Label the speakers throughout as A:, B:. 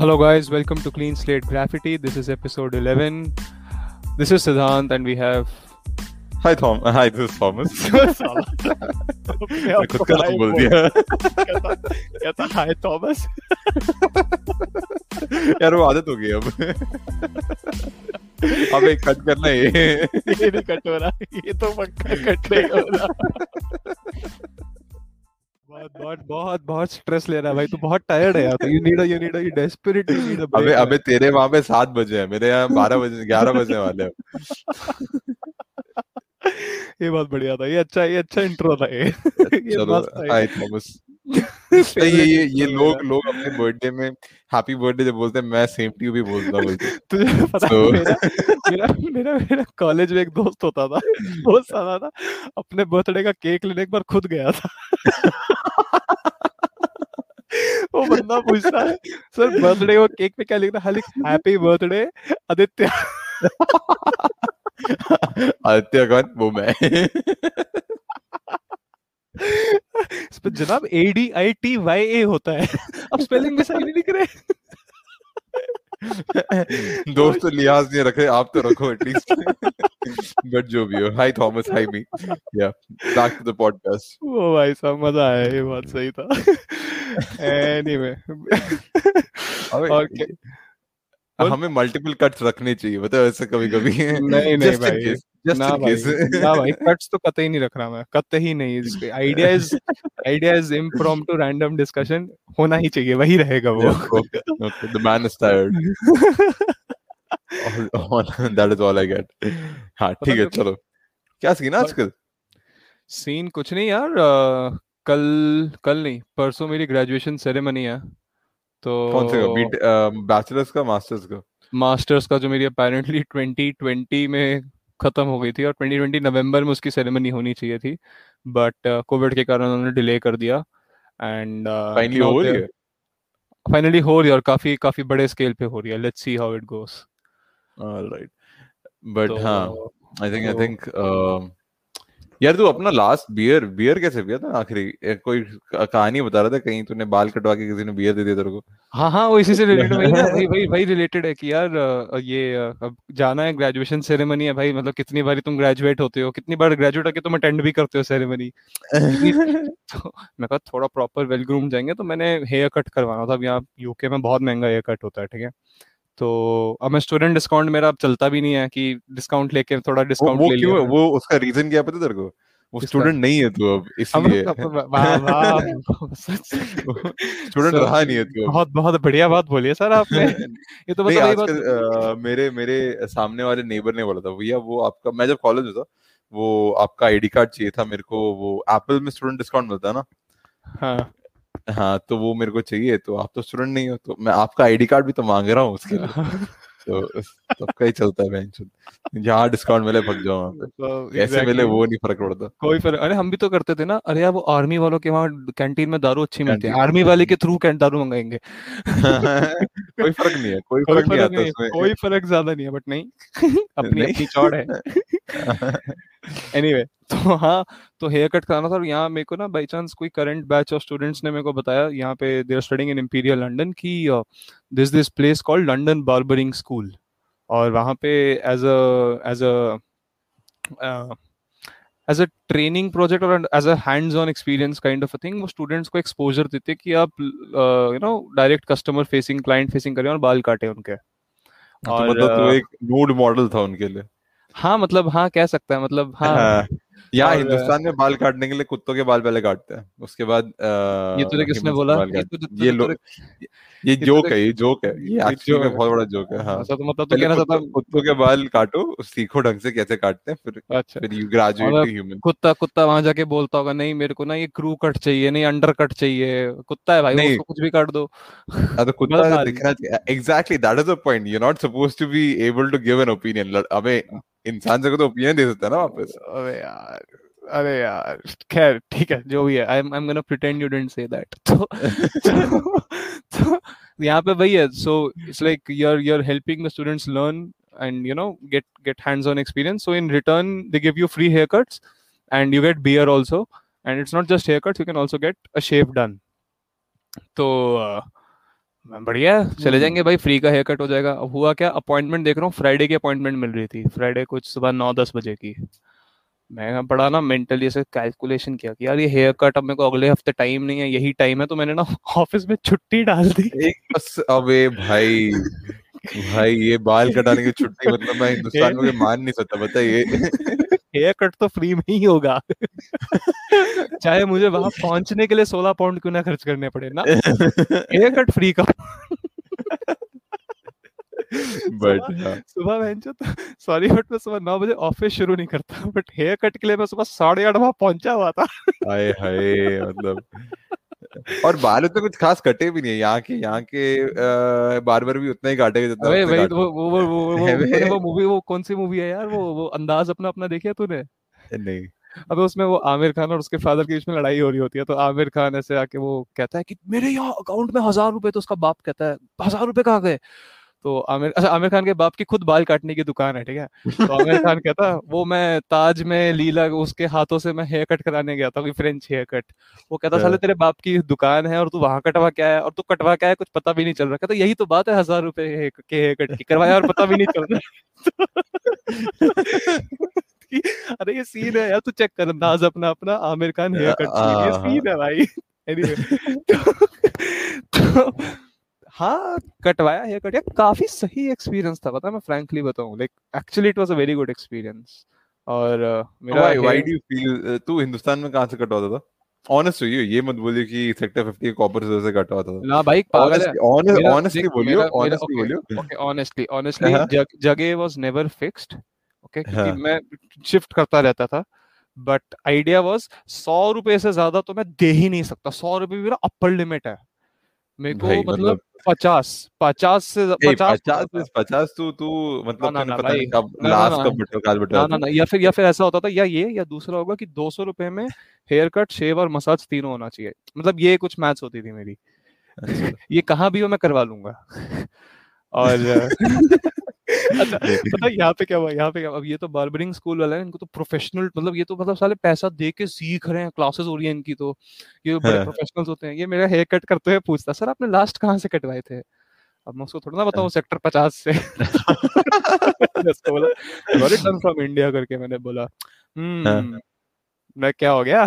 A: Hello, guys. Welcome to Clean Slate Graffiti. This is episode 11. This is Siddhant, and we have.
B: Hi Tom. Hi, this is Thomas.
A: मैं
B: खुद का नाम बोल दिया
A: कहता हाय Thomas
B: यार वो आदत हो गई अब अब एक कट करना है ये
A: ये नहीं कट हो रहा ये तो पक्का कट नहीं हो रहा बहुत बहुत बहुत बहुत स्ट्रेस ले रहा है भाई। तू बहुत टायर्ड है यार। You need you need you desperately need a
B: अबे अबे तेरे वहाँ पे सात बजे है। मेरे यहाँ बारह बजे ग्यारह बजने वाले हैं।
A: ये बहुत बढ़िया था। ये अच्छा ये अच्छा इंट्रो था ये। ये
B: चलो हाय थॉमस ये। ये ये लोग लोग अपने बर्थडे में हैप्पी बर्थडे जब बोलते हैं मैं सेम टू यू भी बोलता हूँ बोलते
A: तुझे पता
B: So-
A: मेरा मेरा मेरा मेरा कॉलेज में एक दोस्त होता था। दोस्त साला था अपने बर्थडे का केक लेने एक बार खुद गया था। वो बंदा पूछता है सर बर्थडे वो केक पे क्या लिखता है? Happy birthday Aditya.
B: आदित्य कौन? वो मैं।
A: जनाब A D I T Y A होता है। अब स्पेलिंग में सही नहीं लिख रहे।
B: दोस्त लिहाज नहीं रखे आप तो रखो एटलीस्ट बट जो भी हो। हाय थॉमस हाय मी या बैक टू द पॉडकास्ट
A: वो भाई साहब मज़ा आया ये बात सही था। एनीवे क्या- और-
B: हमें मल्टीपल कट्स रखने चाहिए बताओ ऐसे कभी कभी
A: नहीं नहीं भाई ना भाई। ना भाई कट्स तो कतई नहीं रख रहा मैं कतई नहीं idea is idea is impromptu random discussion होना ही चाहिए वही रहेगा वो।
B: Is tired. all, all, that is all I get. हाँ ठीक है चलो। क्या सीन आजकल?
A: सीन कुछ नहीं यार कल कल नहीं परसों मेरी ग्रेजुएशन सेरेमनी है। तो
B: कौन से का बीट बैचलर्स का मास्टर्स का?
A: मास्टर्स का जो मेरी अपेरेंटली 2020 में खत्म हो गई थी और 2020 नवंबर में उसकी सेरेमनी होनी चाहिए थी बट कोविड के कारण उन्होंने डिले कर दिया एंड
B: फाइनली हो रही है?
A: फाइनली हो रही है और काफ़ी काफ़ी बड़े स्केल पे हो रही है। Let's see how it
B: goes alright
A: but
B: हाँ आई थिंक आई थिंक यार तू अपना लास्ट बियर बियर कैसे पिया था आखिरी? कोई कहानी बता रहा था कहीं तूने बाल कटवा के किसी ने बियर दे दिया तेरे को?
A: हाँ हाँ वो इसी से रिलेटेड वही वही वही रिलेटेड है कि यार ये अब जाना है ग्रेजुएशन सेरेमनी है भाई मतलब कितनी बारी तुम ग्रेजुएट होते हो कितनी बार ग्रेजुएट होके तुम अटेंड भी करते हो सेरेमनी तो मैं कहा थोड़ा प्रॉपर वेल ग्रूम जाएँगे तो मैंने हेयर कट करवाना था अब यहाँ यूके में बहुत महँगा हेयर कट होता है ठीक है? तो अब मैं स्टूडेंट डिस्काउंट मेरा अब चलता भी नहीं है कि डिस्काउंट लेके थोड़ा डिस्काउंट ले
B: क्यों
A: लिया
B: है? वो उसका रीजन क्या पता तेरे को? वो स्टूडेंट नहीं है तू अब इसलिए। स्टूडेंट रहा नहीं है तू
A: बहुत बहुत बढ़िया बात बोली है सर आपने। ये तो मतलब बात
B: मेरे मेरे सामने वाले नेबर ने बोला था भैया वो आपका मैं जब कॉलेज में था वो आपका आईडी कार्ड चाहिए था मेरे को वो एप्पल में स्टूडेंट डिस्काउंट मिलता है ना?
A: हाँ।
B: हाँ तो वो मेरे को चाहिए तो आप तो स्टूडेंट नहीं हो तो मैं आपका आईडी कार्ड भी तो मांग रहा हूँ उसके लिए। तो सबका ही चलता है बेंच जहाँ डिस्काउंट मिले भग जाओ वहाँ पे।
A: तो
B: कैसे मिले वो नहीं फ़र्क पड़ता।
A: कोई फ़र्क अरे हम भी तो करते थे ना अरे यार वो आर्मी वालों के वहाँ कैंटीन में दारू अच्छी मिलती है। आर्मी वाले के थ्रू कैंट दारू मंगाएँगे।
B: कोई फ़र्क नहीं है कोई फ़र्क नहीं आता
A: है
B: उसमें।
A: कोई फ़र्क ज़्यादा नहीं है बट नहीं। अपनी। अपनी चौड़ है। एनीवे तो हाँ तो हेयर कट कराना था और यहाँ मेरे को ना बाई चांस कोई करंट बैच ऑफ़ स्टूडेंट्स ने मेरे को बताया यहाँ पे they are studying in Imperial London की this this place called London barbering school और वहाँ पे as a as a as a training project और as a hands on experience kind of a thing वो स्टूडेंट्स को exposure देते कि आप you know direct customer facing client facing करें और बाल काटे उनके।
B: तो
A: और,
B: मतलब तू एक नूड मॉडल था उनके लिए।
A: हाँ मतलब हाँ कह सकता है मतलब हाँ।
B: हाँ। यहाँ हिंदुस्तान में बाल काटने के लिए कुत्तों के बाल पहले काटते हैं। उसके बाद
A: ये तुझे किसने बोला? ये
B: लोग ये जोक है ये जोक है। ये एक्चुअली में बहुत बड़ा जोक है हाँ।
A: अच्छा तो मतलब तो कहना चाहता
B: कुत्तों कुत्तों के बाल काटो सीखो ढंग से कैसे काटते हैं फिर
A: अच्छा।
B: फिर यू ग्रेजुएट टू ह्यूमन
A: कुत्ता कुत्ता वहाँ जाके बोलता होगा नहीं मेरे को ना ये क्रू कट चाहिए नहीं अंडर कट चाहिए। कुत्ता है भाई उसको कुछ भी काट दो।
B: हाँ तो कुत्ता
A: सारी-
B: दिखना चाहिए। Exactly that is the point you not suppose to be able to give an opinion अबे इंसान से तो ओपिनियन दे सकता है ना वापस।
A: अरे यार। अरे यार खैर ठीक है जो भी है I am I am gonna pretend you didn't say that तो तो, तो यहाँ पे वही है so it's like you are you are helping the students learn and you know get get hands-on experience. So in return they give you free haircuts and you get beer also. And it's not just haircuts you can also get a shave done. तो uh, मैं बढ़िया चले
B: हम्म।
A: जाएँगे भाई free का hair cut हो जाएगा। अब हुआ क्या अपॉइंटमेंट देख रहा हूँ फ्राइडे की अपॉइंटमेंट मिल रही थी। फ्राइडे कुछ सुबह नौ दस बजे की। मैं बड़ा ना मेंटली ऐसे कैलकुलेशन किया कि यार ये हेयर कट अब मेरे को अगले हफ़्ते टाइम नहीं है यही टाइम है। तो मैंने ना ऑफ़िस में छुट्टी डाल दी।
B: एक बस अबे भाई भाई ये बाल कटाने की छुट्टी मतलब मैं हिंदुस्तान में मान नहीं सकता बताइए।
A: हेयर कट तो फ्री में ही होगा। चाहे मुझे वहाँ पहुँचने के लिए सोलह पाउंड क्यों ना खर्च करने पड़े ना? हेयर कट फ्री का।
B: बट
A: सुबह तो सॉरी बट मैं सुबह नौ बजे ऑफ़िस शुरू नहीं करता बट हेयर कट के लिए मैं सुबह साढ़े आठ वहाँ पहुँचा हुआ था।
B: हाय हाय मतलब। और बाल उतने कुछ खास कटे भी नहीं है यहाँ के यहाँ के बार्बर भी उतना ही काटेगा जितना
A: अरे
B: उसने
A: वो वो वो वो वो। वो मूवी वो कौन सी मूवी है यार? वो वो अंदाज अपना अपना देखिया तूने?
B: नहीं।
A: अबे उसमें वो आमिर खान और उसके फादर के बीच में लड़ाई हो रही होती है तो आमिर खान ऐसे आके वो कहता है कि मेरे यहाँ अकाउंट में हज़ार रुपए तो उसका बाप कहता है हज़ार रुपए कहाँ गए? तो आमिर अच्छा आमिर खान के बाप की खुद बाल काटने की दुकान है ठीक है? तो आमिर खान कहता वो मैं ताज में लीला उसके हाथों से मैं हेयर कट कराने गया था फ्रेंच हेयर कट वो कहता साले
B: हाँ।
A: तेरे बाप की दुकान है और तू वहाँ कटवा क्या है? और तू कटवा क्या है? कुछ पता भी नहीं चल रहा। कहता यही तो बात है हज़ार रुपए के हेयर कट की करवाया और पता भी नहीं चल रहा। अरे ये सीन है यार तू चेक कर अंदाज अपना अपना Aamir Khan haircut scene ये
B: हाँ।
A: सीन है भाई. एनीवे तो हाँ कटवाया हेयर कट यार काफ़ी सही एक्सपीरियंस था पता है, मैं फ्रैंकली बताऊँ। Like actually it was a very good experience और uh, मेरा
B: why
A: why
B: do you feel तू हिंदुस्तान में कहाँ से कटवाता था? ऑनेस्ट हुई ये मत बोलिए कि सेक्टर 50 के कॉपर से कटवाता था।
A: ना भाई पागल है।
B: ऑनेस्टली बोलियो ऑनेस्टली बोलियो
A: honestly honestly
B: हाँ।
A: जगह वाज नेवर फिक्स्ड ओके क्योंकि
B: हाँ।
A: मैं शिफ्ट करता रहता था। बट आइडिया वाज सौ रुपए से ज़्यादा तो मैं दे ही नहीं सकता। सौ रुपए मेरा अपर लिमिट है। मेरे को मतलब
B: मतलब-
A: पचास पचास से पचास
B: पचास पचास तू तू मतलब
A: ना, ना,
B: पता
A: भाई।
B: लास्ट। कब बटो काल बटो
A: ना ना ना या फिर या फिर ऐसा होता था या ये या दूसरा होगा कि दो सौ रुपए में हेयर कट शेव और मसाज तीनों होना चाहिए मतलब ये कुछ मैच होती थी मेरी
B: अच्छा।
A: ये कहाँ भी हो मैं करवा लूँगा और अच्छा पता है यहाँ पे क्या हुआ? यहाँ पे क्या अब ये तो बार्बरिंग स्कूल वाला है इनको तो प्रोफेशनल मतलब ये तो मतलब साले पैसा दे के सीख रहे हैं क्लासेस हो रही है इनकी तो। ये बड़े
B: हाँ।
A: प्रोफेशनल्स होते हैं। ये मेरा हेयर कट करते हुए पूछता सर आपने लास्ट कहाँ से कटवाए थे? अब मैं उसको थोड़ा ना बताऊँ सेक्टर पचास से। फ्रॉम इंडिया करके मैंने बोला हम्म मैं क्या हो गया?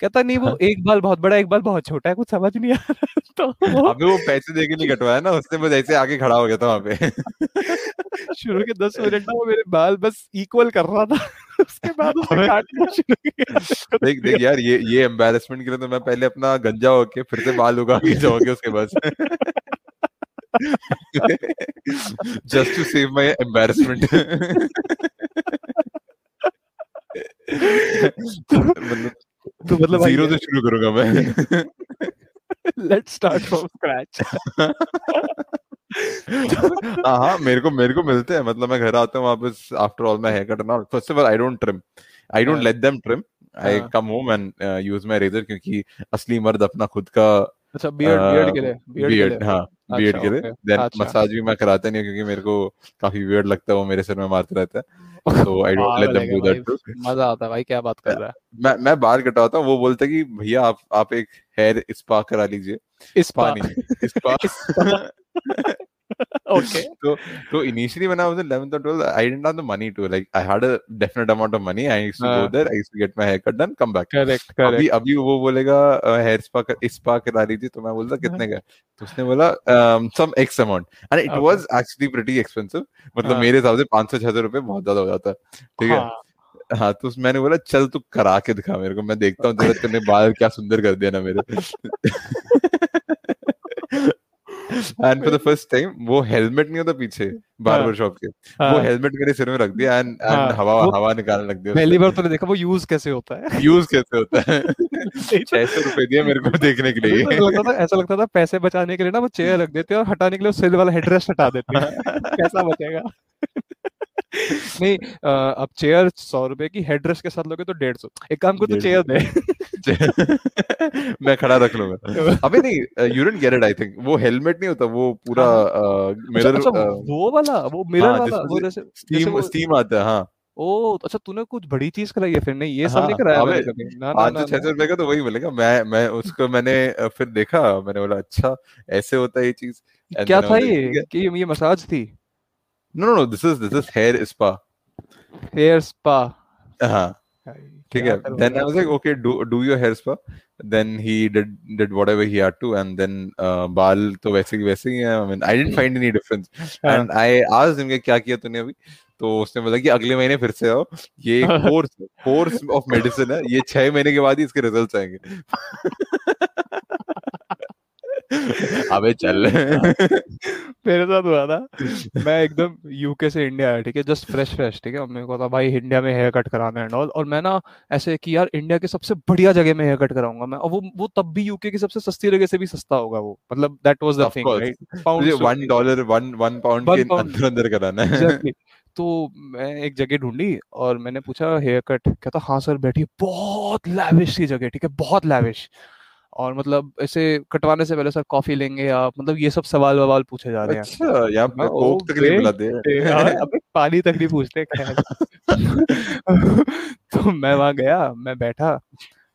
A: कहता नहीं वो एक बाल बहुत बड़ा एक बाल बहुत छोटा है कुछ समझ नहीं आ रहा तो वो
B: वो पैसे देके नहीं कटवाया ना उसने बस ऐसे आके खड़ा हो गया था वहाँ पे।
A: शुरू के दस मिनट ना वो मेरे बाल बस इक्वल कर रहा था। उसके बाद उसने काटना शुरू किया।
B: देख देख यार ये ये एम्बैरेसमेंट के लिए तो मैं पहले अपना गंजा होके फिर से बाल उगा के जाऊँगे उसके बाद just to save my embarrassment मतलब
A: तो मतलब
B: ज़ीरो से शुरू करूँगा मैं।
A: लेट्स स्टार्ट फ्रॉम स्क्रैच
B: हाँ मेरे को मेरे को मिलते हैं। मतलब मैं घर आता हूँ वापस after all my haircut ना first of all I don't trim
A: I
B: don't. Let them trim
A: I.
B: Come home and use my razor क्योंकि असली मर्द अपना खुद का
A: अच्छा बियर्ड बियर्ड के लिए बियर्ड
B: बियर्ड हाँ बियर्ड
A: अच्छा,
B: के लिए। देन
A: अच्छा।
B: मसाज भी मैं कराता नहीं क्योंकि मेरे को काफ़ी वियर्ड लगता है वो मेरे सिर में मारते रहता है। तो आई डोंट लेट
A: पागल
B: देम
A: है
B: डू दैट टू
A: भाई? मज़ा आता है भाई क्या बात कर रहा है।
B: मैं मैं बाल कटवाता हूँ वो बोलता है कि भैया आप आप एक हेयर स्पा करा लीजिए। स्पा नहीं spa
A: okay
B: so so initially when I was in 11th or 12th, I didn't have the money to like I had a definite amount of money. I used to go
A: हाँ।
B: there, I used to get my haircut done, come back.
A: Correct
B: अभी अभी वो बोलेगा hair spa कर spa करा लीजिए तो मैं बोलता कितने का? तो उसने बोला some X amount and
A: it
B: was actually pretty expensive मतलब
A: हाँ।
B: मेरे हिसाब से 500 600 रुपए बहुत ज़्यादा हो जाता है ठीक है?
A: हाँ।
B: हाँ तो मैंने बोला चल तू करा के दिखा मेरे को मैं देखता हूँ तेरा बाल क्या सुंदर कर दिया ना मेरे। And for the first time वो हेलमेट नहीं होता पीछे बार
A: बार
B: शॉप के।
A: हाँ।
B: वो हेलमेट मेरे सिर में रख दिया एंड एंड
A: हाँ,
B: हवा हवा निकालने लग दिया
A: पहली बार तूने देखा वो यूज़ कैसे होता है?
B: यूज़ कैसे होता है?
A: तो-
B: छह सौ रुपए दिए मेरे को देखने के लिए।
A: ऐसा लगता था ऐसा लगता था पैसे बचाने के लिए ना वो चेयर रख देते और हटाने के लिए सिल वाला हेडरेस्ट हटा देते कैसा बचेगा? नहीं अब चेयर सौ रुपए की हेडरेस्ट के साथ लोगे तो डेढ़ सौ। एक काम कर तू चेयर दे।
B: मैं खड़ा रख लूँगा। अबे नहीं you didn't get it I think वो हेलमेट नहीं होता वो पूरा
A: हाँ। अच्छा,
B: मिरर
A: अच्छा वो वाला वो मिरर
B: हाँ,
A: वाला वो जैसे
B: स्टीम स्टीम आता है हाँ।
A: ओ तो अच्छा तूने कुछ बड़ी चीज़ कराई है फिर नहीं ये सब
B: हाँ
A: नहीं कराया मैंने ना
B: सौ छह सौ रुपए का तो वही मिलेगा। मैं मैं उसको मैंने फिर देखा मैंने बोला अच्छा ऐसे होता है ये चीज़।
A: क्या था ये? कि ये मसाज थी?
B: No no no this is this is hair spa
A: hair spa
B: हाँ ठीक है
A: है
B: was like
A: तू
B: okay do do your hair spa then he did did whatever he had to and then uh, बाल तो वैसे की वैसे ही हैं I mean I didn't find any difference
A: हाँ
B: and I asked him क्या किया तूने अभी तो उसने बोला कि अगले महीने फिर से आओ ये कोर्स कोर्स ऑफ़ मेडिसिन है ये छह महीने के बाद ही इसके रिजल्ट्स आएँगे अबे चल।
A: मेरे साथ हुआ था। मैं एकदम यूके से इंडिया आया ठीक है? जस्ट फ्रेश फ्रेश ठीक है? मेरे को था भाई इंडिया में हेयर कट कराना एंड ऑल और मैं ना ऐसे कि यार इंडिया के सबसे बढ़िया जगह में हेयर कट कराऊँगा मैं। और वो वो तब भी यूके की सबसे सस्ती जगह से भी सस्ता होगा वो। मतलब
B: that
A: was
B: the
A: thing
B: right
A: pound
B: one dollar one one pound के अंदर अंदर कराना है।
A: तो मैं एक जगह ढूंढी और मैंने पूछा हेयर कट कहता हाँ सर बैठिए बहुत लैविश सी जगह ठीक है? बहुत लैविश और मतलब ऐसे कटवाने से पहले सर कॉफ़ी लेंगे आप मतलब ये सब सवाल ववाल पूछे जा रहे हैं।
B: अच्छा यहाँ पे कोक तक नहीं मिलाते
A: अबे पानी तक नहीं पूछते खैर। तो मैं वहाँ गया मैं बैठा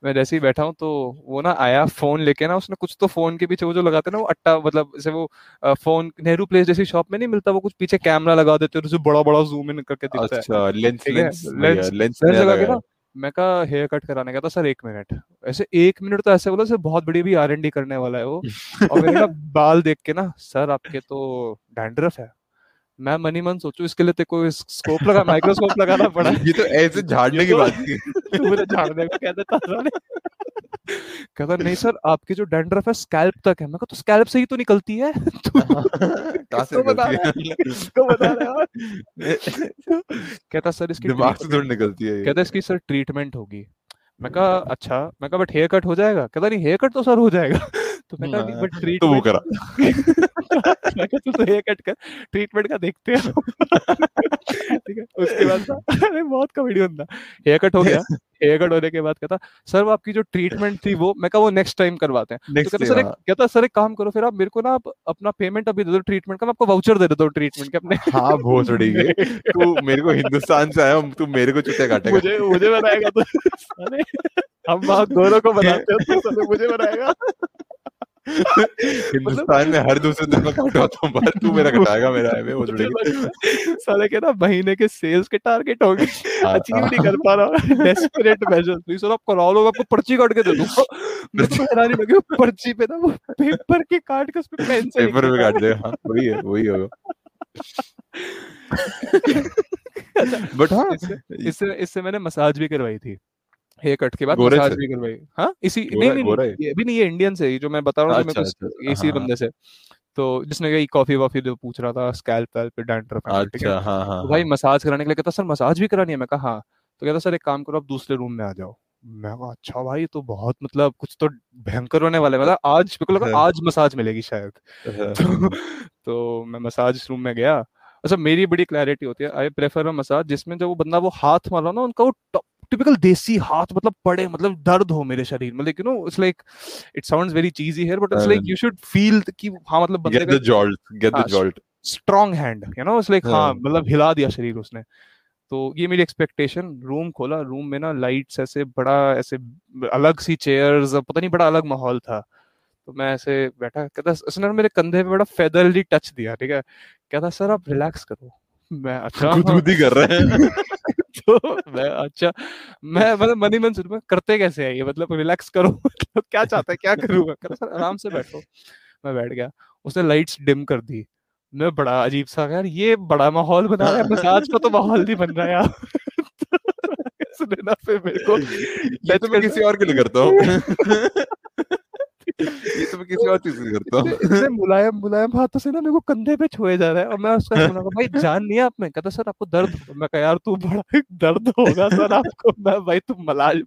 A: मैं जैसे ही बैठा हूँ तो वो ना आया फ़ोन लेके ना उसने कुछ तो फ़ोन के पीछे वो जो लगाते ना वो अट्टा मतलब जैसे वो फ़ोन नेहरू प्लेस जैसी शॉप में नहीं मिलता वो कुछ पीछे कैमरा लगा देते हैं उसे बड़ा बड़ा जूम इन करके दिखता है।
B: अच्छा
A: है?
B: लेंस
A: लेंस
B: लेंस
A: लेंस
B: नया
A: लगा के ना मैं कहा हेयर कट कराने का था सर एक मिनट ऐसे एक मिनट तो ऐसे बोला सर बहुत बड़ी भी आर डी करने वाला है वो। और मैंने ना बाल देख के ना सर आपके तो डैंड्रफ है। मैं मनी मन सोचू इसके लिए तेरे को स्कोप लगा माइक्रोस्कोप लगाना पड़ा।
B: ये तो ऐसे झाड़ने की
A: तो
B: बात थी।
A: तू मुझे झाड़ने को कह देता कहता नहीं सर आपकी जो डैंड्रफ है स्कैल्प तक है। मैं कहा तो स्कैल्प से ही तो निकलती है? तू
B: से
A: है?
B: है
A: बता रहा कहता सर इसकी
B: दिमाग से थोड़ी निकलती है
A: कहता इसकी सर ट्रीटमेंट होगी। मैं कहा अच्छा। मैं कहा बट हेयर कट हो जाएगा? कहता नहीं हेयर कट तो सर हो जाएगा। तो मैं कहा नहीं बट
B: तो वो करा।
A: मैं कहा तू तो हेयर कट कर ट्रीटमेंट का देखते हैं। ठीक है उसके बाद अरे बहुत कॉमेडी होता हेयर कट हो गया? हेयर कट होने के बाद कहता सर वो आपकी जो ट्रीटमेंट थी वो मैं कहा वो नेक्स्ट टाइम करवाते हैं। तो कहता सर एक कहता सर एक काम करो फिर आप मेरे को ना आप अपना पेमेंट अभी दे दो ट्रीटमेंट का मैं आपको वाउचर दे देता हूँ ट्रीटमेंट के अपने
B: हाँ भोसड़ी के तू मेरे को हिंदुस्तान से आया तू मेरे को चुटे काटेगा
A: मुझे मुझे बनाएगा तो। अरे हम दोनों को बनाते हैं तो मुझे बनाएगा।
B: हिंदुस्तान में हर दूसरे दिन में काटवाता हूँ पर तू मेरा कटाएगा मेरा है वो जुड़ेगी
A: साले के ना महीने के सेल्स के टारगेट हो गए
B: हाँ,
A: अचीव नहीं
B: हाँ।
A: कर पा रहा डेस्परेट मेजर प्लीज़ सर आप करा लो मैं आपको पर्ची काट के दे दूँगा। मेरे को हैरानी लगी पर्ची पे ना वो पेपर के काट के उस पे पेन से
B: पेपर में
A: देता
B: काट दे हाँ वही है वही होगा
A: अच्छा
B: बट हाँ
A: इससे इससे मैंने मसाज भी करवाई थी। हेयर कट के बाद मसाज भी करवाई। हाँ इसी नहीं नहीं
B: है
A: ये भी नहीं ये इंडियन से ही जो मैं बता रहा हूँ
B: अच्छा अच्छा
A: इसी
B: हाँ हाँ।
A: बंदे से। तो जिसने कही कॉफ़ी वॉफी जो पूछ रहा था स्कैल्प पे डैंड्रफ है
B: अच्छा हाँ हाँ
A: तो भाई
B: हाँ।
A: मसाज कराने के लिए कहता सर मसाज भी करानी है? मैं कहा हाँ। तो कहता सर एक काम करो आप दूसरे रूम में आ जाओ। मैं कहा अच्छा भाई तो बहुत मतलब कुछ तो भयंकर होने वाला है। मतलब आज? मेरे को लगा आज मसाज मिलेगी शायद। तो, तो मैं मसाज रूम में गया। अच्छा मेरी बड़ी क्लैरिटी होती है। आई प्रेफर मसाज जिसमें जब वो बंदा वो हाथ मारो ना उनका वो टिपिकल देसी हाथ मतलब पड़े मतलब दर्द हो मेरे शरीर में like you know it's like it sounds very cheesy here but it's like you should feel कि हाँ मतलब बंदे
B: गेट
A: का
B: द जॉल्ट गेट द
A: हाँ
B: jolt
A: strong hand you know it's like हाँ
B: हाँ।
A: मतलब हिला दिया शरीर उसने। तो ये मेरी एक्सपेक्टेशन रूम खोला रूम में ना लाइट्स ऐसे बड़ा ऐसे अलग सी चेयर्स पता नहीं बड़ा अलग माहौल था। तो मैं ऐसे बैठा कहता उसने मेरे कंधे पे बड़ा फेदरली टच दिया ठीक है? कहता सर आप रिलैक्स करो। मैं अच्छा हाँ
B: गुदगुदी कर रहे हैं।
A: तो मैं अच्छा मैं मतलब मनी मन सुन करते कैसे है ये? मतलब रिलैक्स करो मतलब क्या चाहता है क्या करूँ मैं कहता सर आराम से बैठो। मैं बैठ गया उसने लाइट्स डिम कर दी। मैं बड़ा अजीब सा यार ये बड़ा माहौल बना रहा है मसाज का तो माहौल नहीं बन रहा यार। सुने ना फिर मेरे को
B: ये तो मैं किसी और के लिए करता हूँ। ये तो मैं किसी और चीज़ लिए करता हूँ।
A: इतने मुलायम मुलायम हाथों से ना मेरे को कंधे पे छुए जा रहा है और मैं उसका सुना भाई जान नहीं है आप में? कहता सर आपको दर्द मैं कहा यार तू बड़ा दर्द होगा सर आपको मैं भाई तू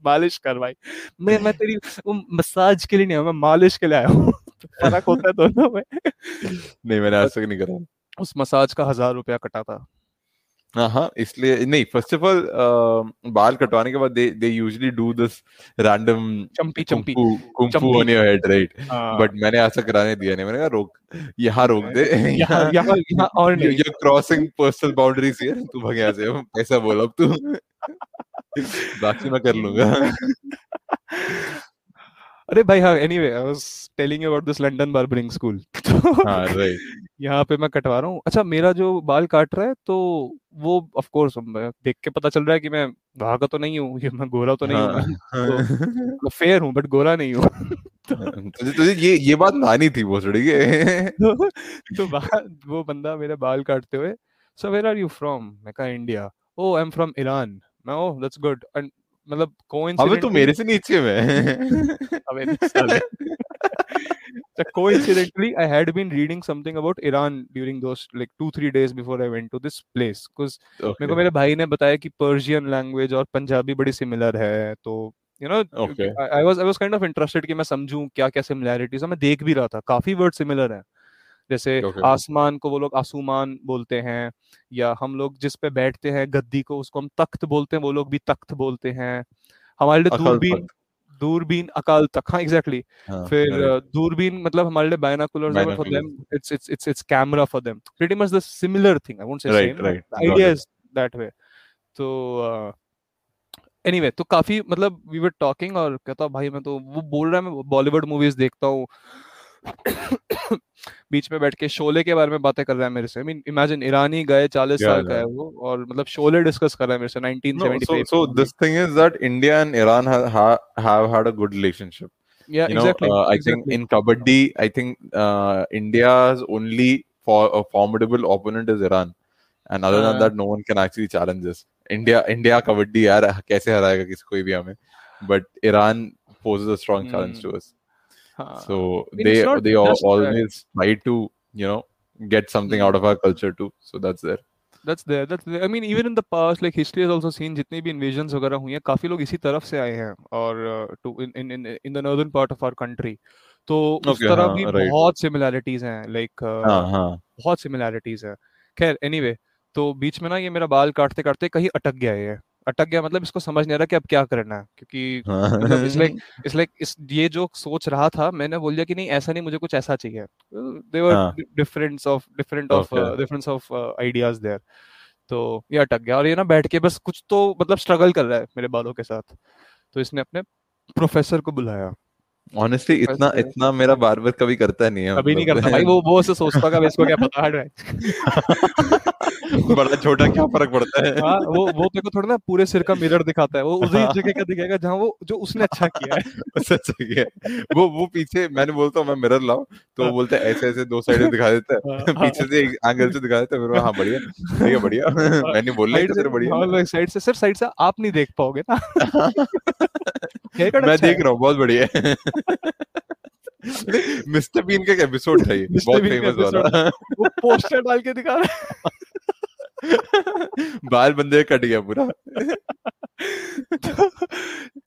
A: मालिश कर भाई। मैं मैं तेरी वो मसाज के लिए नहीं आया मैं मालिश के लिए आया हूँ। फ़र्क होता है दोनों में।
B: नहीं मैंने आज तक नहीं करा।
A: उस मसाज का हज़ार रुपया कटा था।
B: हाँ इसलिए नहीं फ़र्स्ट ऑफ़ ऑल बाल कटवाने के बाद they they usually do this
A: random champi
B: champi kung fu on your head
A: right
B: but मैंने ऐसा कराने दिया नहीं मैंने कहा रोक यहाँ रोक दे
A: यहाँ यहाँ यहाँ और नहीं।
B: you're crossing personal boundaries here तू भाग यहाँ से ऐसा बोल अब तू। बाकी मैं कर लूँगा।
A: अरे भाई हाँ anyway I was telling about this London barbering school तो
B: हाँ राइट
A: यहाँ पे मैं कटवा रहा हूँ। अच्छा मेरा जो बाल काट रहा है तो वो ऑफ़ कोर्स देख के पता चल रहा है कि मैं वहाँ का तो नहीं हूँ ये मैं गोरा तो नहीं हूँ मैं तो फेयर हूँ बट गोरा नहीं हूँ।
B: तुझे तुझे ये ये बात लानी थी भोसड़ी के।
A: तो, तो वो बंदा मेरे बाल काटते हुए so where are you from मैं कहा India oh I am from Iran मैं ओ दैट्स गुड एंड मतलब
B: अबे तू मेरे से नीचे में
A: अबे so coincidentally i had been reading something about iran during those like two three days before i went to this place because मेरे को मेरे भाई ने बताया कि पर्शियन लैंग्वेज और पंजाबी बड़ी सिमिलर है तो you
B: know.
A: I was I was kind of interested कि मैं समझूं क्या क्या सिमिलैरिटीज है मैं देख भी रहा था काफ़ी वर्ड सिमिलर हैं जैसे
B: Okay.
A: आसमान को वो लोग आसुमान बोलते हैं या हम लोग जिस पे बैठते हैं गद्दी को उसको हम तख्त बोलते हैं वो लोग भी तख्त बोलते हैं। हमारे लिए दूरबीन दूरबीन अकाल तख्त हाँ एग्जैक्टली
B: हाँ,
A: फिर uh, दूरबीन मतलब हमारे लिए बायनाकुलर्स है for them it's it's it's it's camera for them pretty much the similar
B: thing
A: I
B: won't say
A: same
B: idea
A: is that way तो एनीवे तो काफ़ी मतलब वी वर टॉकिंग और कहता भाई मैं तो वो बोल रहा है मैं बॉलीवुड मूवीज़ देखता हूँ। बीच में बैठ के शोले के बारे में बातें कर रहा है मेरे से आई मीन इमेजिन ईरानी गए चालीस
B: Yeah,
A: साल का है वो और मतलब शोले डिस्कस कर रहा है मेरे से
B: No, so
A: 1975
B: so this thing is that India and Iran ha, ha, have had a
A: yeah
B: you know,
A: exactly
B: uh, I
A: exactly.
B: think in kabaddi, I think uh, India's only for a formidable opponent is Iran, and other than
A: हाँ.
B: that, no one can actually challenge us. India, India kabaddi यार कैसे हराएगा किसी कोई भी हमें? But Iran poses a strong challenge
A: Hmm.
B: to us.
A: हाँ.
B: So
A: mean,
B: they they al-
A: just that.
B: always try to you know get something
A: Hmm.
B: out of our culture too. So that's there.
A: That's there. That's there. I mean, even in the past, like history has also seen जितनी भी invasions वगैरह हुई हैं, काफ़ी लोग इसी तरफ़ से आए हैं और uh, to in in in in the northern part of our country. तो उस
B: Okay,
A: तरह
B: हाँ,
A: भी
B: right.
A: बहुत similarities हैं, like uh,
B: हाँ हाँ
A: बहुत similarities हैं. खैर, anyway, तो बीच में ना ये मेरा बाल काटते काटते कहीं अटक गया ये. अटक गया मतलब इसको समझ नहीं आ रहा कि अब क्या करना है क्योंकि मतलब it's like इट्स लाइक इस ये जो सोच रहा था मैंने बोल दिया कि नहीं ऐसा नहीं मुझे कुछ ऐसा चाहिए। देवर
B: हाँ.
A: Difference of different
B: of
A: difference of ideas there तो ये अटक गया और ये ना बैठ के बस कुछ तो मतलब स्ट्रगल कर रहा है मेरे बालों के साथ। तो इसने अपने प्रोफेसर को बुलाया।
B: ऑनेस्टली इतना इतना मेरा बार्बर कभी करता नहीं है
A: अभी नहीं
B: मतलब।
A: करता भाई वो वो ऐसे सोचता होगा इसको क्या पता हट रहा
B: बड़ा छोटा क्या फ़र्क पड़ता है?
A: हाँ वो वो तेरे को थोड़ा ना पूरे सिर का मिरर दिखाता है। वो उसी जगह का दिखाएगा जहाँ वो जो उसने अच्छा किया है।
B: सच सही है। वो वो पीछे मैंने बोलता हूँ मैं मिरर लाऊं? तो वो बोलते हैं ऐसे ऐसे दो साइड दिखा देता है।
A: हाँ,
B: पीछे से एक एंगल से दिखा देता है फिर हाँ बढ़िया बढ़िया। बढ़िया मैंने बोलना ही
A: साइड
B: था
A: से
B: तेरे बढ़िया
A: हाँ साइड से सर साइड से आप नहीं देख पाओगे ना।
B: मैं
A: अच्छा
B: देख रहा हूँ बहुत बढ़िया है। मिस्टर बीन का एपिसोड था ये बहुत फ़ेमस वाला।
A: वो पोस्टर डाल के दिखा रहा
B: बाल बंदे कट गया पूरा।
A: तो,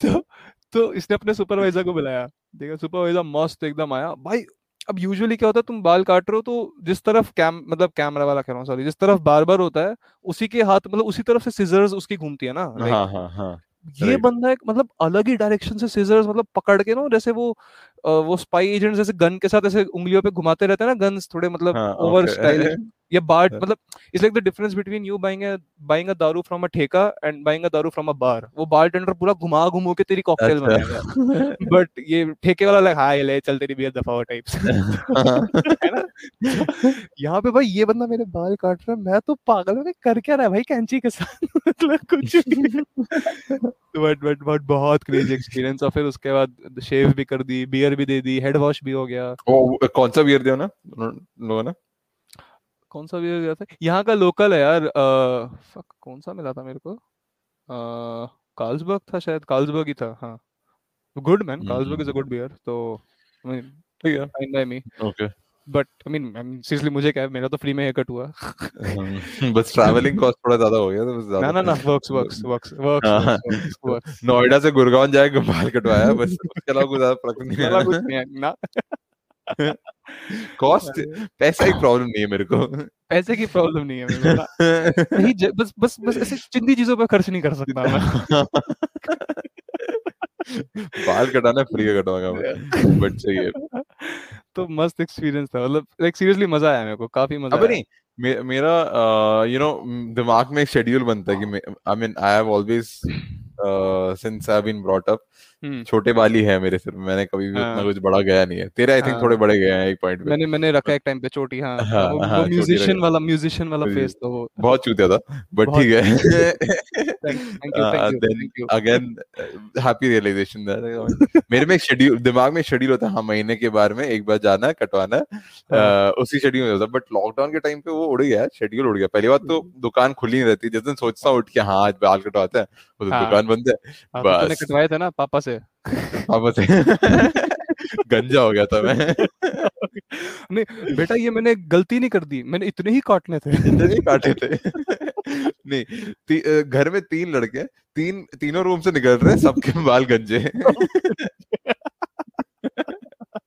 A: तो तो इसने अपने सुपरवाइजर को बुलाया। देखा सुपरवाइजर मस्त एकदम आया। भाई अब यूजुअली क्या होता है तुम बाल काट रहे हो तो जिस तरफ़ कैम मतलब कैमरा वाला कह रहा हूँ सॉरी जिस तरफ़ बार्बर होता है उसी के हाथ मतलब उसी तरफ़ से सिजर्स उसकी घूमती है ना
B: हाँ हाँ हाँ।
A: ये बंदा एक मतलब अलग ही डायरेक्शन से सिजर्स मतलब पकड़ के ना जैसे वो वो स्पाई एजेंट जैसे गन के साथ ऐसे उंगलियों पे घुमाते रहते हैं ना गन्स थोड़े मतलब
B: हाँ,
A: ओवर
B: okay.
A: ये बाट
B: हाँ.
A: मतलब it's like the difference between you buying a buying a daru from a ठेका एंड बाइंग अ दारू फ्रॉम अ बार वो बार टेंडर पूरा घुमा घुमो के तेरी कॉकटेल बनाएगा।
B: अच्छा
A: बट ये ठेके वाला लाइक हाँ ये ले चल तेरी बियर दफ़ा टाइप्स है ना? यहाँ पे भाई ये बंदा मेरे बाल काट रहा है मैं तो पागल हूँ कर क्या रहा है भाई कैंची के साथ? मतलब कुछ बट बट बट बहुत क्रेजी एक्सपीरियंस और फिर उसके बाद शेव भी कर दी बियर भी दे दी हेड वॉश भी हो गया।
B: वो कौन सा बियर दिया ना? लोगों ने?
A: कौन सा बियर दिया था? यहाँ का लोकल है यार फक कौन सा मिला था मेरे को? कार्लसबर्ग था शायद कार्लसबर्ग ही था हाँ। Good man Carlsberg is a good beer तो
B: ठीक है।
A: Fine by me
B: okay
A: but I mean seriously मुझे क्या है मेरा तो फ्री में हेयर कट हुआ
B: बस ट्रैवलिंग कॉस्ट थोड़ा ज़्यादा हो गया तो बस ज़्यादा
A: ना ना वर्क्स वर्क्स वर्क्स
B: हाँ।
A: वर्क्स वर्क्स
B: नोएडा से गुड़गांव जाएगा बाल कटवाया बस उसके अलावा कुछ ज़्यादा फ़र्क है।
A: नहीं है ना।
B: कॉस्ट पैसा एक प्रॉब्लम नहीं है मेरे को।
A: पैसे की प्रॉब्लम नहीं है मेरे को ना। कहीं ज- बस बस बस ऐसे चिंदी चीज़ों पर खर्च नहीं कर सकता मैं।
B: बाल कटाना फ्री का कटवाऊँगा मैं। बट सही है।
A: तो मस्त एक्सपीरियंस था। मतलब लाइक सीरियसली मज़ा आया मेरे को। काफ़ी मज़ा
B: अबे नहीं मे, मेरा यू नो दिमाग में एक शेड्यूल बनता है कि I mean I have always since I have been brought
A: up
B: छोटे बाल ही है मेरे सिर में मैंने कभी भी उतना
A: हाँ।
B: कुछ बड़ा गया नहीं है। तेरे आई थिंक
A: हाँ।
B: थोड़े बड़े गए हैं एक पॉइंट पे।
A: मैंने मैंने रखा एक टाइम पे चोटी हाँ।
B: हाँ
A: वो
B: हाँ
A: वो म्यूजिशियन वाला म्यूजिशियन वाला फेस वो
B: बहुत चूतिया था बट ठीक है।
A: Thank you thank you
B: then
A: thank you
B: again happy realization मेरे में एक शेड्यूल दिमाग में शेड्यूल होता है हाँ महीने के बार में एक बार जाना कटवाना है।
A: हाँ
B: उसी शेड्यूल में होता बट लॉकडाउन के टाइम पे वो उड़ गया शेड्यूल उड़ गया। पहली बात तो दुकान खुली नहीं रहती। जिस दिन सोचता हूँ उठ के हाँ आज बाल कटवाते हैं उस
A: हाँ।
B: दुकान बंद है
A: हाँ तो
B: बस।
A: कटवाए थे ना पापा से?
B: वापस गंजा हो गया था मैं।
A: नहीं बेटा ये मैंने गलती नहीं कर दी मैंने इतने ही काटने थे।
B: इतने ही काटे थे। नहीं घर में तीन लड़के तीन तीनों रूम से निकल रहे सबके बाल गंजे हैं।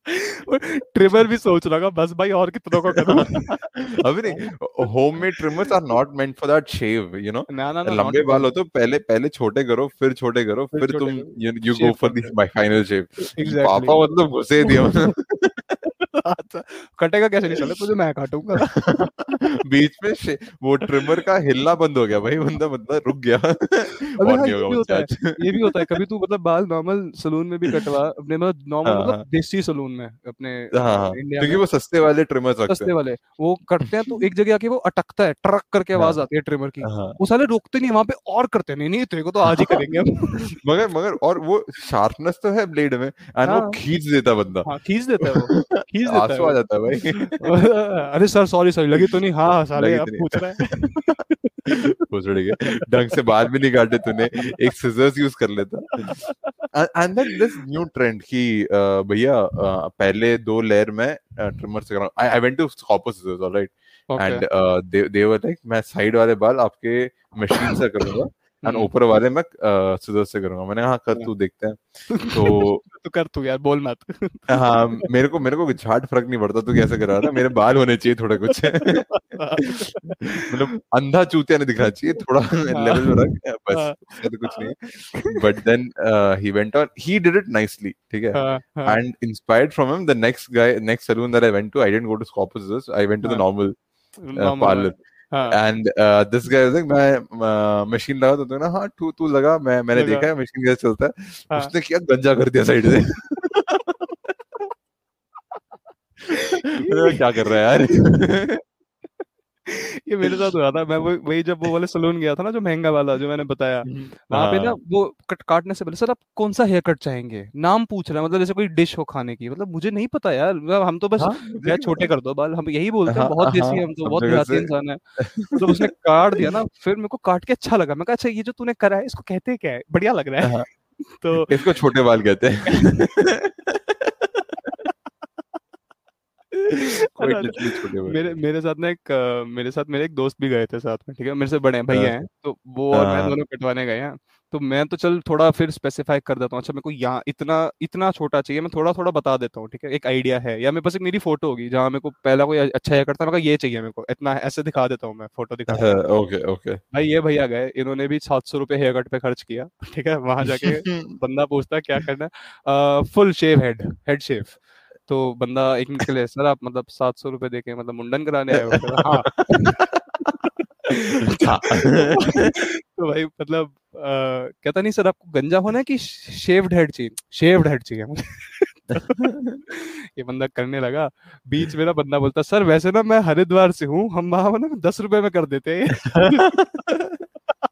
A: ट्रिमर भी सोच रहा बस भाई और कितनों को करना
B: अभी नहीं homemade trimmers are not meant for that shave you know
A: ना ना
B: लंबे बाल हो तो पहले पहले छोटे करो फिर छोटे करो
A: फिर
B: फिर तुम
A: you
B: you
A: go
B: for this my final
A: shave
B: पापा मतलब घुसे दिया
A: कटेगा कैसे नहीं चले तुझे मैं काटूँगा।
B: बीच में वो ट्रिमर का हिलना बंद हो गया भाई बंदा मतलब रुक गया।
A: अबे हाँ ये भी होता है ये भी होता है कभी तू मतलब बाल नॉर्मल सलून में भी कटवा अपने मतलब नॉर्मल
B: हाँ,
A: मतलब
B: हाँ।
A: देसी सलून में अपने
B: हाँ हाँ
A: इंडिया
B: क्योंकि वो सस्ते वाले ट्रिमर्स रखते
A: सस्ते वाले वो करते हैं तो एक जगह आके वो अटकता है ट्रक करके आवाज़ आती है ट्रिमर की। वो साले रोकते नहीं वहाँ पे और करते नहीं नहीं तेरे को तो आज ही करेंगे
B: मगर मगर और वो शार्पनेस तो है ब्लेड में एंड वो खींच देता बंदा।
A: खींच देता है वो खींच देता है
B: आ जाता है भाई।
A: अरे सर सॉरी सॉरी लगी तो नहीं। हाँ हाँ, साले
B: लगी
A: अब
B: तो
A: पूछ रहा है।
B: भोसड़ी के ढंग से बाल भी नहीं काटे तूने। एक सिजर्स यूज़ कर लेता। And then this new trend कि भैया पहले दो लेयर में ट्रिमर से कराऊं I went to copper scissors
A: alright
B: and they they were like मैं साइड वाले बाल आपके मशीन से करूँगा। And
A: hmm.
B: ऊपर वाले मैं सिजर्स से करूँगा। मैंने हाँ कर तू देखते हैं। तो
A: तो कर तू यार बोल मत।
B: हाँ मेरे को मेरे को झाट फ़र्क नहीं पड़ता तू कैसे करा रहा मेरे बाल होने चाहिए थोड़ा कुछ। मतलब अंधा चूतिया नहीं दिखना चाहिए थोड़ा लेवल में रख बस
A: हाँ।
B: तो कुछ नहीं। But then he went on he did it nicely ठीक है?
A: हाँ हाँ।
B: And inspired from him the next guy next saloon that i went to i didn't go to scopus i went to the
A: हाँ।
B: normal uh,
A: normal
B: parlor and this guy was like मैं machine लगा तो ना हाँ तू to लगा मैं मैंने देखा है मशीन कैसे चलता है।
A: हाँ।
B: उसने क्या गंजा कर दिया साइड से। क्या कर रहा है यार?
A: ये मेरे साथ हुआ था। मैं वो वही जब वो वाले सलून गया था ना जो महँगा वाला जो मैंने बताया। वहाँ पे ना
B: हाँ।
A: वो कट काटने से पहले सर आप कौन सा हेयर कट चाहेंगे? नाम पूछ रहे हैं मतलब जैसे कोई डिश हो खाने की। मतलब मुझे नहीं पता यार। मतलब हम तो बस
B: हाँ।
A: यार छोटे कर दो बाल। हम यही बोलते हैं
B: हाँ
A: बहुत देसी
B: हाँ।
A: हम तो बहुत
B: जगह
A: देहाती इंसान है। मतलब उसने काट दिया ना फिर मेरे को काट के अच्छा लगा। मैं कहा अच्छा ये जो तूने करा है इसको कहते क्या है? बढ़िया लग रहा है।
B: हाँ।
A: तो
B: इसको छोटे बाल कहते हैं कोई
A: अच्छा,
B: लिटरली छोटे बाल
A: मेरे मेरे साथ ना एक मेरे साथ मेरे एक दोस्त भी गए थे साथ में ठीक है? मेरे से बड़े हैं भैया
B: हाँ।
A: हैं तो वो और मैं
B: हाँ।
A: दोनों कटवाने गए हैं। तो मैं तो चल थोड़ा फिर स्पेसिफाई कर देता हूँ अच्छा मेरे को यहाँ इतना इतना छोटा चाहिए मैं थोड़ा थोड़ा बता देता हूँ ठीक है? एक आइडिया है या मेरे पास एक मेरी फ़ोटो होगी जहाँ मेरे को पहला कोई अच्छा करता है मैं ये चाहिए मेरे को इतना ऐसे दिखा देता हूँ मैं फ़ोटो दिखा
B: हाँ ओके ओके
A: भाई ये भैया गए इन्होंने भी सात सौ रुपये हेयर कट पे खर्च किया ठीक है? वहाँ जाके बंदा पूछता है क्या करना full shave head head shave तो बंदा एक मिनट के लिए सर आप मतलब सात सौ रुपये देके मतलब मुंडन कराने आए हो? हाँ.
B: हाँ
A: तो भाई मतलब अ, कहता नहीं सर आपको गंजा होना है कि शेव्ड हेड चाहिए? शेव्ड हेड चाहिए ये बंदा करने लगा। बीच में ना बंदा बोलता सर वैसे ना मैं हरिद्वार से हूँ हम वहाँ ना दस रुपए में कर देते हैं।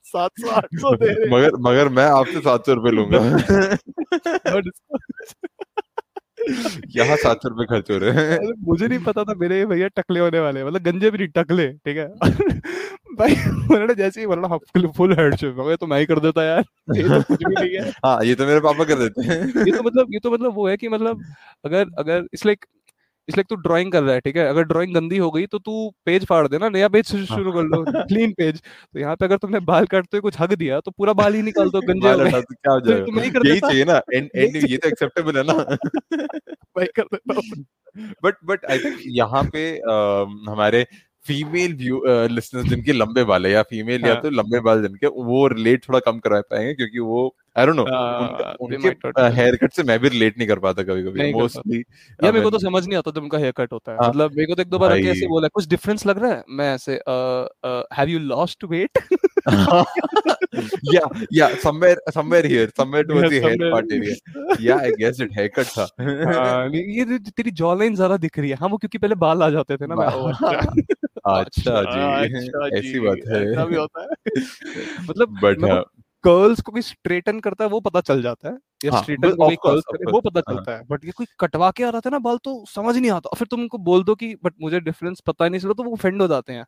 A: सात सौ आठ सौ।
B: मगर मगर मैं आपसे सात सौ रुपए लूँगा। यहाँ सात सौ रुपए खर्च हो रहे हैं।
A: मुझे नहीं पता था मेरे भैया टकले होने वाले मतलब गंजे भी नहीं टकले ठीक है? भाई उन्होंने जैसे ही बोला फुल फुल हेड शेव मैं तो मैं ही कर देता यार। ये तो कुछ भी नहीं है।
B: हाँ ये तो मेरे पापा कर देते हैं।
A: ये तो मतलब ये तो मतलब वो है कि मतलब अगर अगर इस लाइक इस लाइक तू ड्राइंग कर रहा है ठीक है? अगर ड्राइंग गंदी हो गई तो तू पेज फाड़ देना नया पेज शुरू कर लो क्लीन पेज तो यहाँ पे अगर तुमने बाल काटते हुए कुछ हक दिया तो पूरा बाल ही निकाल दो गंजे हो गए।
B: तो क्या हो
A: तो
B: जाएगा
A: ही।
B: यही चाहिए ना एंड एंड ये तो एक्सेप्टेबल है ना।
A: मैं कर देता हूँ।
B: बट बट आई थिंक यहाँ पे हमारे फीमेल व्यू लिसनर्स जिनके लंबे बाल है या फीमेल या
A: हाँ।
B: तो लंबे बाल जिनके वो रिलेट थोड़ा कम करा पाएँगे क्योंकि वो आई डोंट नो
A: हाँ,
B: उनके हेयर कट से मैं भी रिलेट नहीं कर पाता कभी कभी मोस्टली
A: या मेरे को तो समझ नहीं आता जब उनका हेयर कट होता है।
B: हाँ,
A: मतलब मेरे को तो एक दो बार। ऐसे बोला कुछ डिफरेंस लग रहा है? मैं ऐसे have you lost weight
B: yeah yeah somewhere somewhere here somewhere towards the hair
A: somewhere-
B: part area. yeah i guess it haircut था।
A: हाँ, ये तेरी जॉ लाइन ज़्यादा दिख रही है। हाँ वो क्योंकि पहले बाल आ जाते थे ना मैं ओ, अच्छा
B: जी ऐसी बात
A: ऐसा भी
B: है
A: होता है। मतलब
B: बट
A: कर्ल्स को कोई स्ट्रेटन करता है वो पता चल जाता है। या
B: हाँ,
A: स्ट्रेटन को
B: course,
A: कर्ल्स करे वो पता
B: हाँ।
A: है। बट ये कोई कटवा के आ रहा था ना बाल तो समझ नहीं आता। फिर तुम उनको बोल दो कि बट मुझे डिफरेंस पता ही नहीं चला तो वो ऑफेंड हो जाते हैं।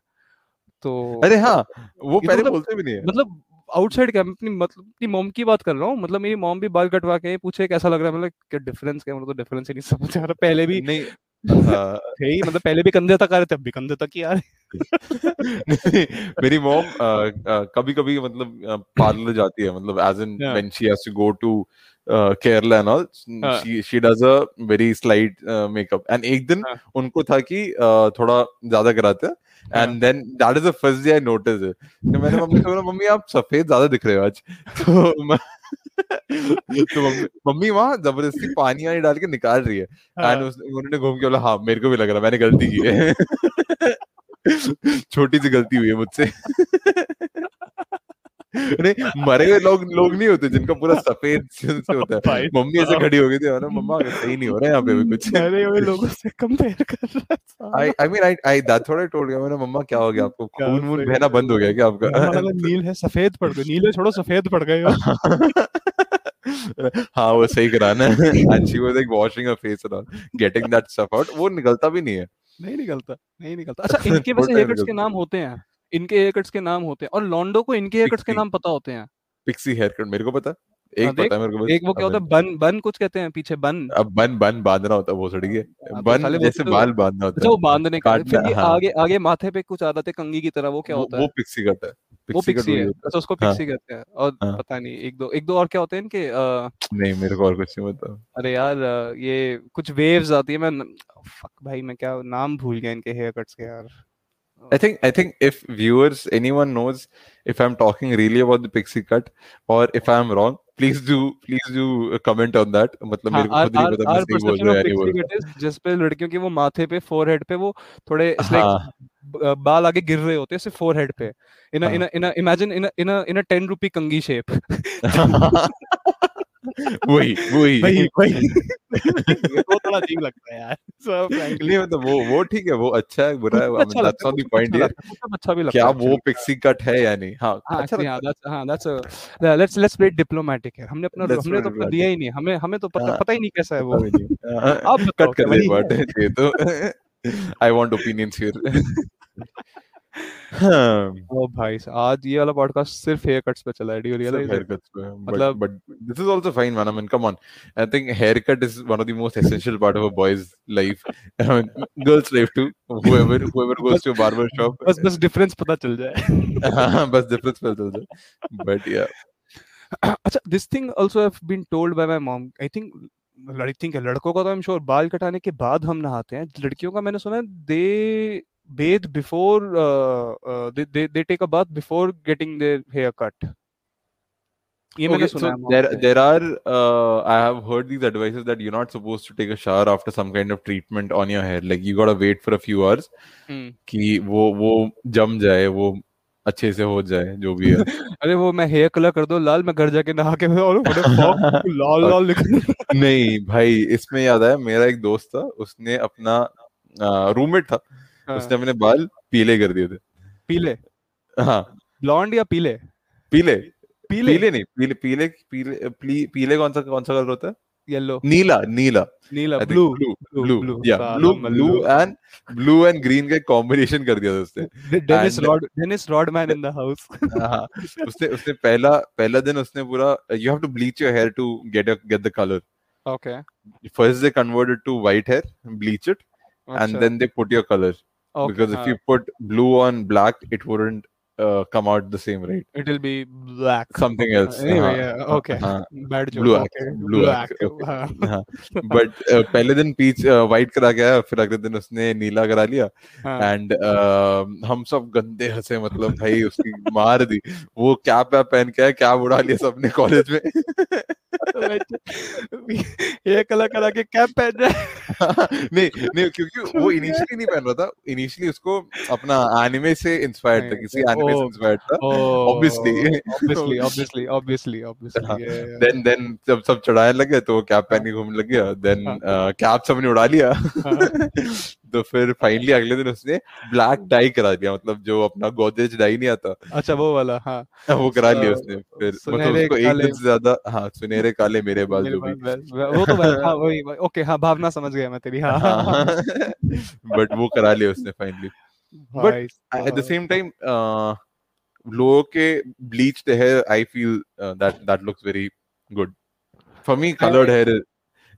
A: तो
B: अरे हाँ वो
A: ये तो
B: पहले
A: मतलब-
B: बोलते भी नहीं है।
A: मतलब आउटसाइड क्या अपनी मतलब अपनी मॉम की बात कर रहा हूँ। मतलब मेरी मॉम भी बाल कटवा के पूछे कैसा लग रहा है? मतलब क्या डिफरेंस क्या मतलब तो डिफरेंस ही नहीं समझ आ रहा। पहले भी
B: नहीं। हाँ,
A: थे ही मतलब पहले भी कंधे तक आ रहे थे अब भी कंधे तक ही आ रहे
B: मेरी मॉम कभी कभी मतलब पार्लर जाती है मतलब
A: as
B: in. When she has to go to Kerala and
A: all.
B: She she does a very slight makeup and एक दिन
A: हाँ.
B: उनको था कि uh, थोड़ा ज़्यादा कराते हाँ. And then that is the first day I notice it तो मैंने मम्मी को बोला मम्मी आप सफ़ेद ज़्यादा दिख रहे हो आज. तो तो मम्मी वहाँ ज़बरदस्ती पानी वानी डाल के निकाल रही है। एंड उन्होंने घूम के बोला हाँ मेरे को भी लग रहा मैंने गलती की है. छोटी सी गलती हुई है मुझसे। नहीं मरे हुए लोग लोग नहीं होते जिनका पूरा सफ़ेद से होता है। मम्मी ऐसे खड़ी हो गई थी ना मम्मा सही नहीं हो रहा है यहाँ पे भी कुछ।
A: मरे हुए लोगों से कंपेयर कर रहा है
B: I I mean I I that's what I told you मैंने मम्मा क्या हो गया आपको? खून वून बहना बंद हो गया क्या आपका?
A: नील है सफ़ेद पड़ गए नीले छोड़ो सफ़ेद पड़ गए हाँ।
B: वो सही कराना है and she was like washing her face and all getting that stuff out वो निकलता भी नहीं है।
A: नहीं निकलता नहीं निकलता। अच्छा इनके वैसे
B: time
A: के। नाम होते हैं। इनके हेयर कट्स के नाम होते हैं और लॉन्डो को इनके हेयर कट्स के नाम पता होते हैं।
B: पिक्सी हेयर कट मेरे को पता हाँ, एक पता है मेरे को
A: एक वो क्या होता है बन बन कुछ कहते हैं पीछे बन।
B: अब बन बन बांधना होता है वो सड़ी है
A: हाँ, तो
B: बन जैसे
A: तो-
B: बाल बांधना होता
A: अच्छा
B: है।
A: वो बांधने का फिर
B: हाँ।
A: आगे आगे माथे पे कुछ आ जाते कंगी की तरह वो क्या होता
B: वो पिक्सी कट है।
A: वो
B: पिक्सी
A: है अच्छा उसको
B: हाँ।
A: पिक्सी कहते हैं और
B: हाँ।
A: पता नहीं एक दो एक दो और क्या होते हैं इनके
B: नहीं मेरे को और कुछ नहीं पता।
A: अरे यार ये कुछ वेव्स आती है मैं फक भाई मैं क्या नाम भूल गया इनके हेयर कट्स के यार।
B: I think I think if viewers anyone knows if I'm talking really about the pixie cut or if I'm wrong please do please do comment on that मतलब
A: हाँ,
B: मेरे को
A: our,
B: खुद नहीं
A: our,
B: पता मैं
A: our
B: सही बोल
A: perception
B: रहा
A: of
B: हूँ या नहीं बोल
A: pixie
B: रहा
A: cut is जिस पे लड़कियों के वो माथे पे फोरहेड पे वो थोड़े it's like
B: हाँ
A: ब- बाल आगे गिर रहे होते हैं सिर्फ फोरहेड पे इन
B: हाँ।
A: इन in imagine in in in a 10 rupee कंगी शेप
B: वही वही
A: वही वही वो थोड़ा अजीब लगता है यार frankly.
B: नहीं मतलब वो वो ठीक है वो अच्छा है बुरा है
A: कुछ अच्छा
B: दैट्स
A: लगता है
B: नॉट द पॉइंट
A: अच्छा
B: हियर
A: लगता है अच्छा भी लगता
B: क्या वो पिक्सी कट है या नहीं? हाँ
A: हाँ
B: अच्छा
A: actually, हाँ हाँ a let's let's play diplomatic है हमने अपना हमने तो अपना दिया ही नहीं। हमें हमें तो पता
B: हाँ।
A: पता ही नहीं कैसा है वो।
B: हाँ,
A: आप
B: कट कर दे बात
A: है?
B: है ये तो। आई वांट ओपिनियंस हियर हाँ
A: ओ भाई आज ये वाला पॉडकास्ट सिर्फ़ हेयर कट्स पे चला है
B: डियर
A: रियलाइज़ मतलब
B: but this is also fine man I mean come on I think haircut is one of the most essential part of a boys life girls life too whoever whoever goes to barber shop
A: बस बस difference पता चल जाए।
B: बस difference पता चल जाए। But या
A: अच्छा this thing also have been told by my mom I think लड़की लड़कों का तो आई एम श्योर बाल कटाने के बाद हम नहाते हैं। लड़कियों का मैंने सुना है दे bathe before uh, uh, they, they they take a bath before getting their hair cut
B: okay. So
A: है
B: there there are uh, I have heard these advices that you're not supposed to take a shower after some kind of treatment on your hair. Like you gotta wait for a few hours
A: हम्म
B: कि वो वो जम जाए वो अच्छे से हो जाए जो भी है
A: अरे वो मैं हेयर कलर कर दो लाल मैं घर जाके नहा के और लाल लाल
B: नहीं भाई इसमें याद आया मेरा एक दोस्त था उसने अपना रूममेट था
A: हाँ,
B: उसने अपने बाल पीले कर दिए थे।
A: पीले?
B: हाँ।
A: ब्लॉन्ड या पीले?
B: पीले।
A: पीले?
B: पीले नहीं पीले पीले पीले पीले, पीले कौन सा कौन सा कलर होता है?
A: येलो
B: नीला नीला।
A: नीला ब्लू
B: yeah
A: साला
B: blue
A: मल्लू।
B: blue and blue and green का कॉम्बिनेशन कर दिया था उसने।
A: Dennis Rod Dennis Rodman in the
B: house उसने उसने पहला पहला दिन उसने पूरा you have to bleach your hair to get get the colour
A: okay
B: first they converted to white hair bleach it
A: अच्छा,
B: and then they put your color because if you put blue on black it wouldn't uh, come out the same, right?
A: It will be black.
B: Something else.
A: Uh, Anyway,
B: हाँ,
A: yeah, okay.
B: हाँ,
A: Bad joke.
B: blue
A: okay.
B: blue
A: black.
B: axe, okay.
A: हाँ,
B: हाँ. But uh, पहले दिन peach white करा आया फिर अगले दिन उसने नीला करा लिया
A: हाँ.
B: एंड हम सब गंदे हंसे मतलब भाई उसकी मार दी वो कैप वैप पहन के कैप उड़ा लिया सबने कॉलेज में
A: ये कला कला के कैप पहन रहा है
B: नहीं नहीं क्योंकि वो इनिशियली नहीं पहन रहा था इनिशियली उसको अपना एनिमे से इंस्पायर्ड था किसी एनिमे से. इंस्पायर्ड था obviously
A: obviously obviously obviously yeah.
B: Then then जब सब चढ़ाने लगे तो वो कैप पहन के घूमने लग गया देन
A: हाँ।
B: कैप सबने उड़ा लिया
A: हाँ।
B: तो फिर फाइनली अगले दिन उसने ब्लैक डाई करा दिया मतलब जो अपना गोदरेज डाई नहीं आता।
A: अच्छा वो वाला हाँ।
B: वो करा लिया उसने फिर। मतलब उसको एक दिन से ज़्यादा हाँ सुनहरे काले मेरे बाल जो भी।
A: वै- तो हाँ वही ओके हाँ भावना समझ गया मैं तेरी हाँ। हाँ, हाँ,
B: बट वो करा लिया उसने फाइनली the
A: साहब।
B: same time uh, लोगों के I feel uh, that that looks very good for me colored hair is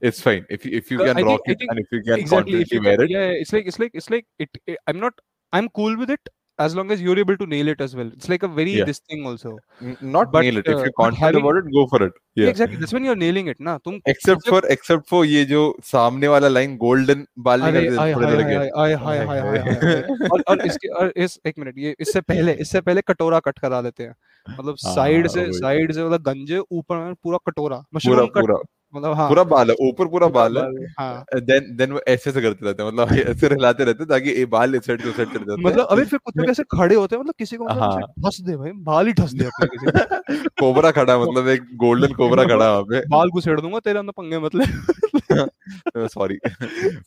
B: it's fine if if you
A: Uh,
B: can
A: I
B: rock
A: I
B: it
A: think
B: and if you can
A: exactly if you
B: wear it
A: yeah, it's like it's like it's like it, it i'm not i'm cool with it as long as you're able to nail it as well it's like a very
B: Yeah.
A: this thing also
B: N- not
A: but,
B: nail it if
A: uh,
B: you're
A: but
B: confident
A: having-
B: about it go for it
A: yeah.
B: yeah
A: exactly that's when you're nailing it ना तुम
B: except
A: मतलब-
B: for except for ये जो सामने वाला line golden बाल निकल
A: आय
B: थोड़े थोड़े
A: हाय आय हाय हाय हाय। और और इसके और इस एक मिनट ये इससे पहले इससे पहले कटोरा कट करा देते हैं मतलब
B: हाँ,
A: साइड से। साइड से मतलब गंजे ऊपर पूरा कटोरा
B: पूरा पूरा
A: मतलब हाँ।
B: पूरा बाल है ऊपर पूरा बाल है।
A: हाँ
B: देन देन वो ऐसे से करते रहते हैं मतलब ऐसे हिलाते रहते हैं ताकि ये बाल इस साइड से साइड चले जाते
A: मतलब अबे फिर ऐसे खड़े होते हैं मतलब किसी को मतलब
B: हाँ।
A: ऐसे ठस दे भाई बाल ही ठस दे अपने किसी
B: कोबरा खड़ा मतलब एक गोल्डन कोबरा खड़ा वहाँ पे।
A: बाल घुसेड़ दूँगा तेरे अंदर पंगे मतलब।
B: Sorry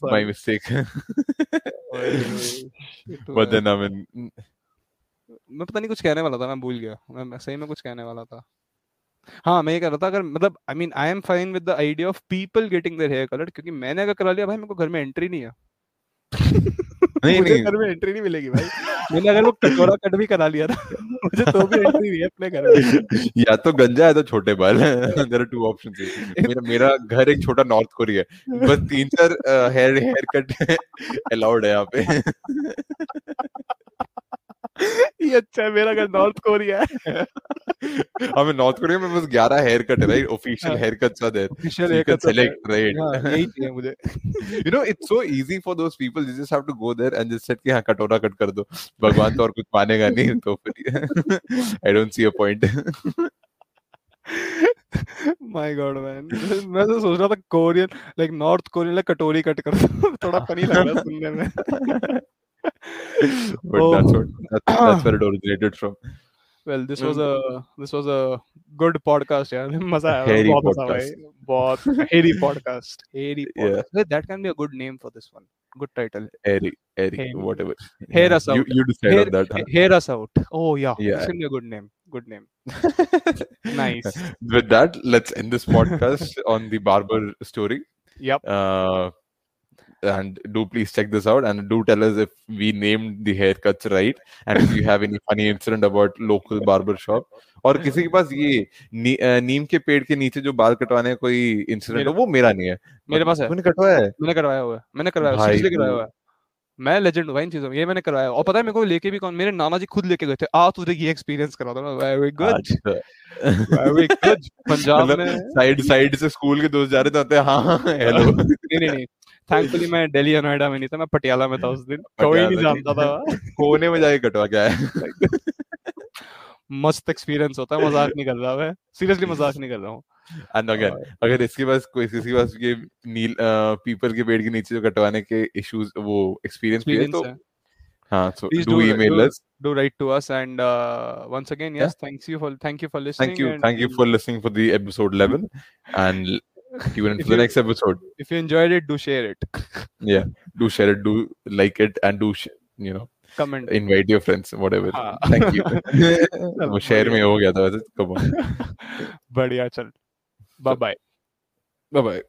B: my mistake but then I mean
A: मैं पता नहीं कुछ कहने वाला था मैं भूल गया। मैं सही में कुछ कहने वाला था। हाँ मैं ये कह रहा था अगर मतलब I mean I am fine with the idea of people getting their hair coloured क्योंकि मैंने अगर करा लिया भाई मेरे को घर में एंट्री नहीं है।
B: नहीं,
A: मुझे
B: नहीं।
A: घर में एंट्री नहीं मिलेगी भाई। मैंने अगर वो कटोरा कट भी करा लिया था मुझे तो भी एंट्री नहीं है अपने घर में।
B: या तो गंजा है तो छोटे बाल है। देयर आर टू ऑप्शंस मेरा मेरा घर एक छोटा नॉर्थ कोरिया है। बस तीन चार हेयर हेयर कट अलाउड है यहाँ पे।
A: ये अच्छा है मेरा घर नॉर्थ कोरिया है।
B: हमें नॉर्थ कोरिया में बस 11 हेयर कट है।
A: Right
B: official. Haircuts
A: are
B: there
A: official
B: haircut right?
A: हाँ यही चाहिए मुझे।
B: You know it's so easy for those people they just have to go there and just say कि हाँ कटोरा कट कर दो। भगवान तो और कुछ मानेगा नहीं तो फिर I don't see a point.
A: My god man मैं तो सोच रहा था Korean like North Korean like कटोरी कट कर दो। थोड़ा फनी लग रहा सुनने में।
B: but that's what that's, that's where it originated from
A: well this was a this was a good podcast यार मजा आया
B: Hairy
A: बहुत हंसा भाई
B: podcast.
A: बहुत hairy podcast hairy
B: Yeah.
A: Podcast that can be a good name for this one good title
B: airy airy
A: Hairy.
B: whatever
A: Hear
B: Yeah,
A: us
B: you,
A: out.
B: you decide
A: hear,
B: on that huh?
A: hear us out oh yeah,
B: Yeah.
A: this can be a good name good name nice
B: with that let's end this podcast on the barber story
A: yep
B: uh, and do please check this out and do tell us if we named the haircuts right and if you have any funny incident about local barber shop. और किसी के पास ये नी, नीम के पेड़ के नीचे जो बाल कटवाने का कोई इंसिडेंट हो वो मेरा नहीं है।
A: मेरे पास है।
B: मैंने कटवाया है?
A: मैंने करवाया हुआ है। मैंने करवाया
B: भाई
A: सीरियसली करवाया हुआ है। मैं लेजेंड हूँ भाई इन चीज़ों में ये मैंने करवाया और पता है मेरे को लेके भी कौन मेरे नाना जी खुद लेके गए थे। आ तुझे ये एक्सपीरियंस करा दो।
B: Very
A: good very good
B: Punjab
A: में।
B: साइड साइड से स्कूल के दोस्त जा रहे थे होते हैं, हाँ हेलो
A: नहीं नहीं नहीं। थैंकफुली मैं दिल्ली या नोएडा में नहीं था मैं पटियाला में था उस दिन। कोई नहीं जानता था।
B: कोने में जाके कटवा के आया।
A: मस्त एक्सपीरियंस होता है मज़ाक नहीं कर रहा मैं। सीरियसली मज़ाक नहीं कर रहा हूँ
B: एंड अगेन अगर इसके पास कोई किसी के पास ये नील पीपल के पेड़ के नीचे जो कटवाने के इश्यूज़ वो एक्सपीरियंस भी है तो
A: है।
B: हाँ so
A: Please
B: do
A: do-
B: email
A: do-
B: us
A: do write to us and uh, once again yes thanks you for thank you for listening
B: thank you
A: and
B: thank you for listening for the episode 11 and tune in
A: If
B: for the
A: you-
B: next episode
A: if you enjoyed it do share it
B: yeah do share it do like it and do sh- you know
A: comment
B: invite your friends whatever
A: हाँ.
B: thank you वो share में हो गया था वैसे come on
A: बढ़िया चल bye bye
B: bye bye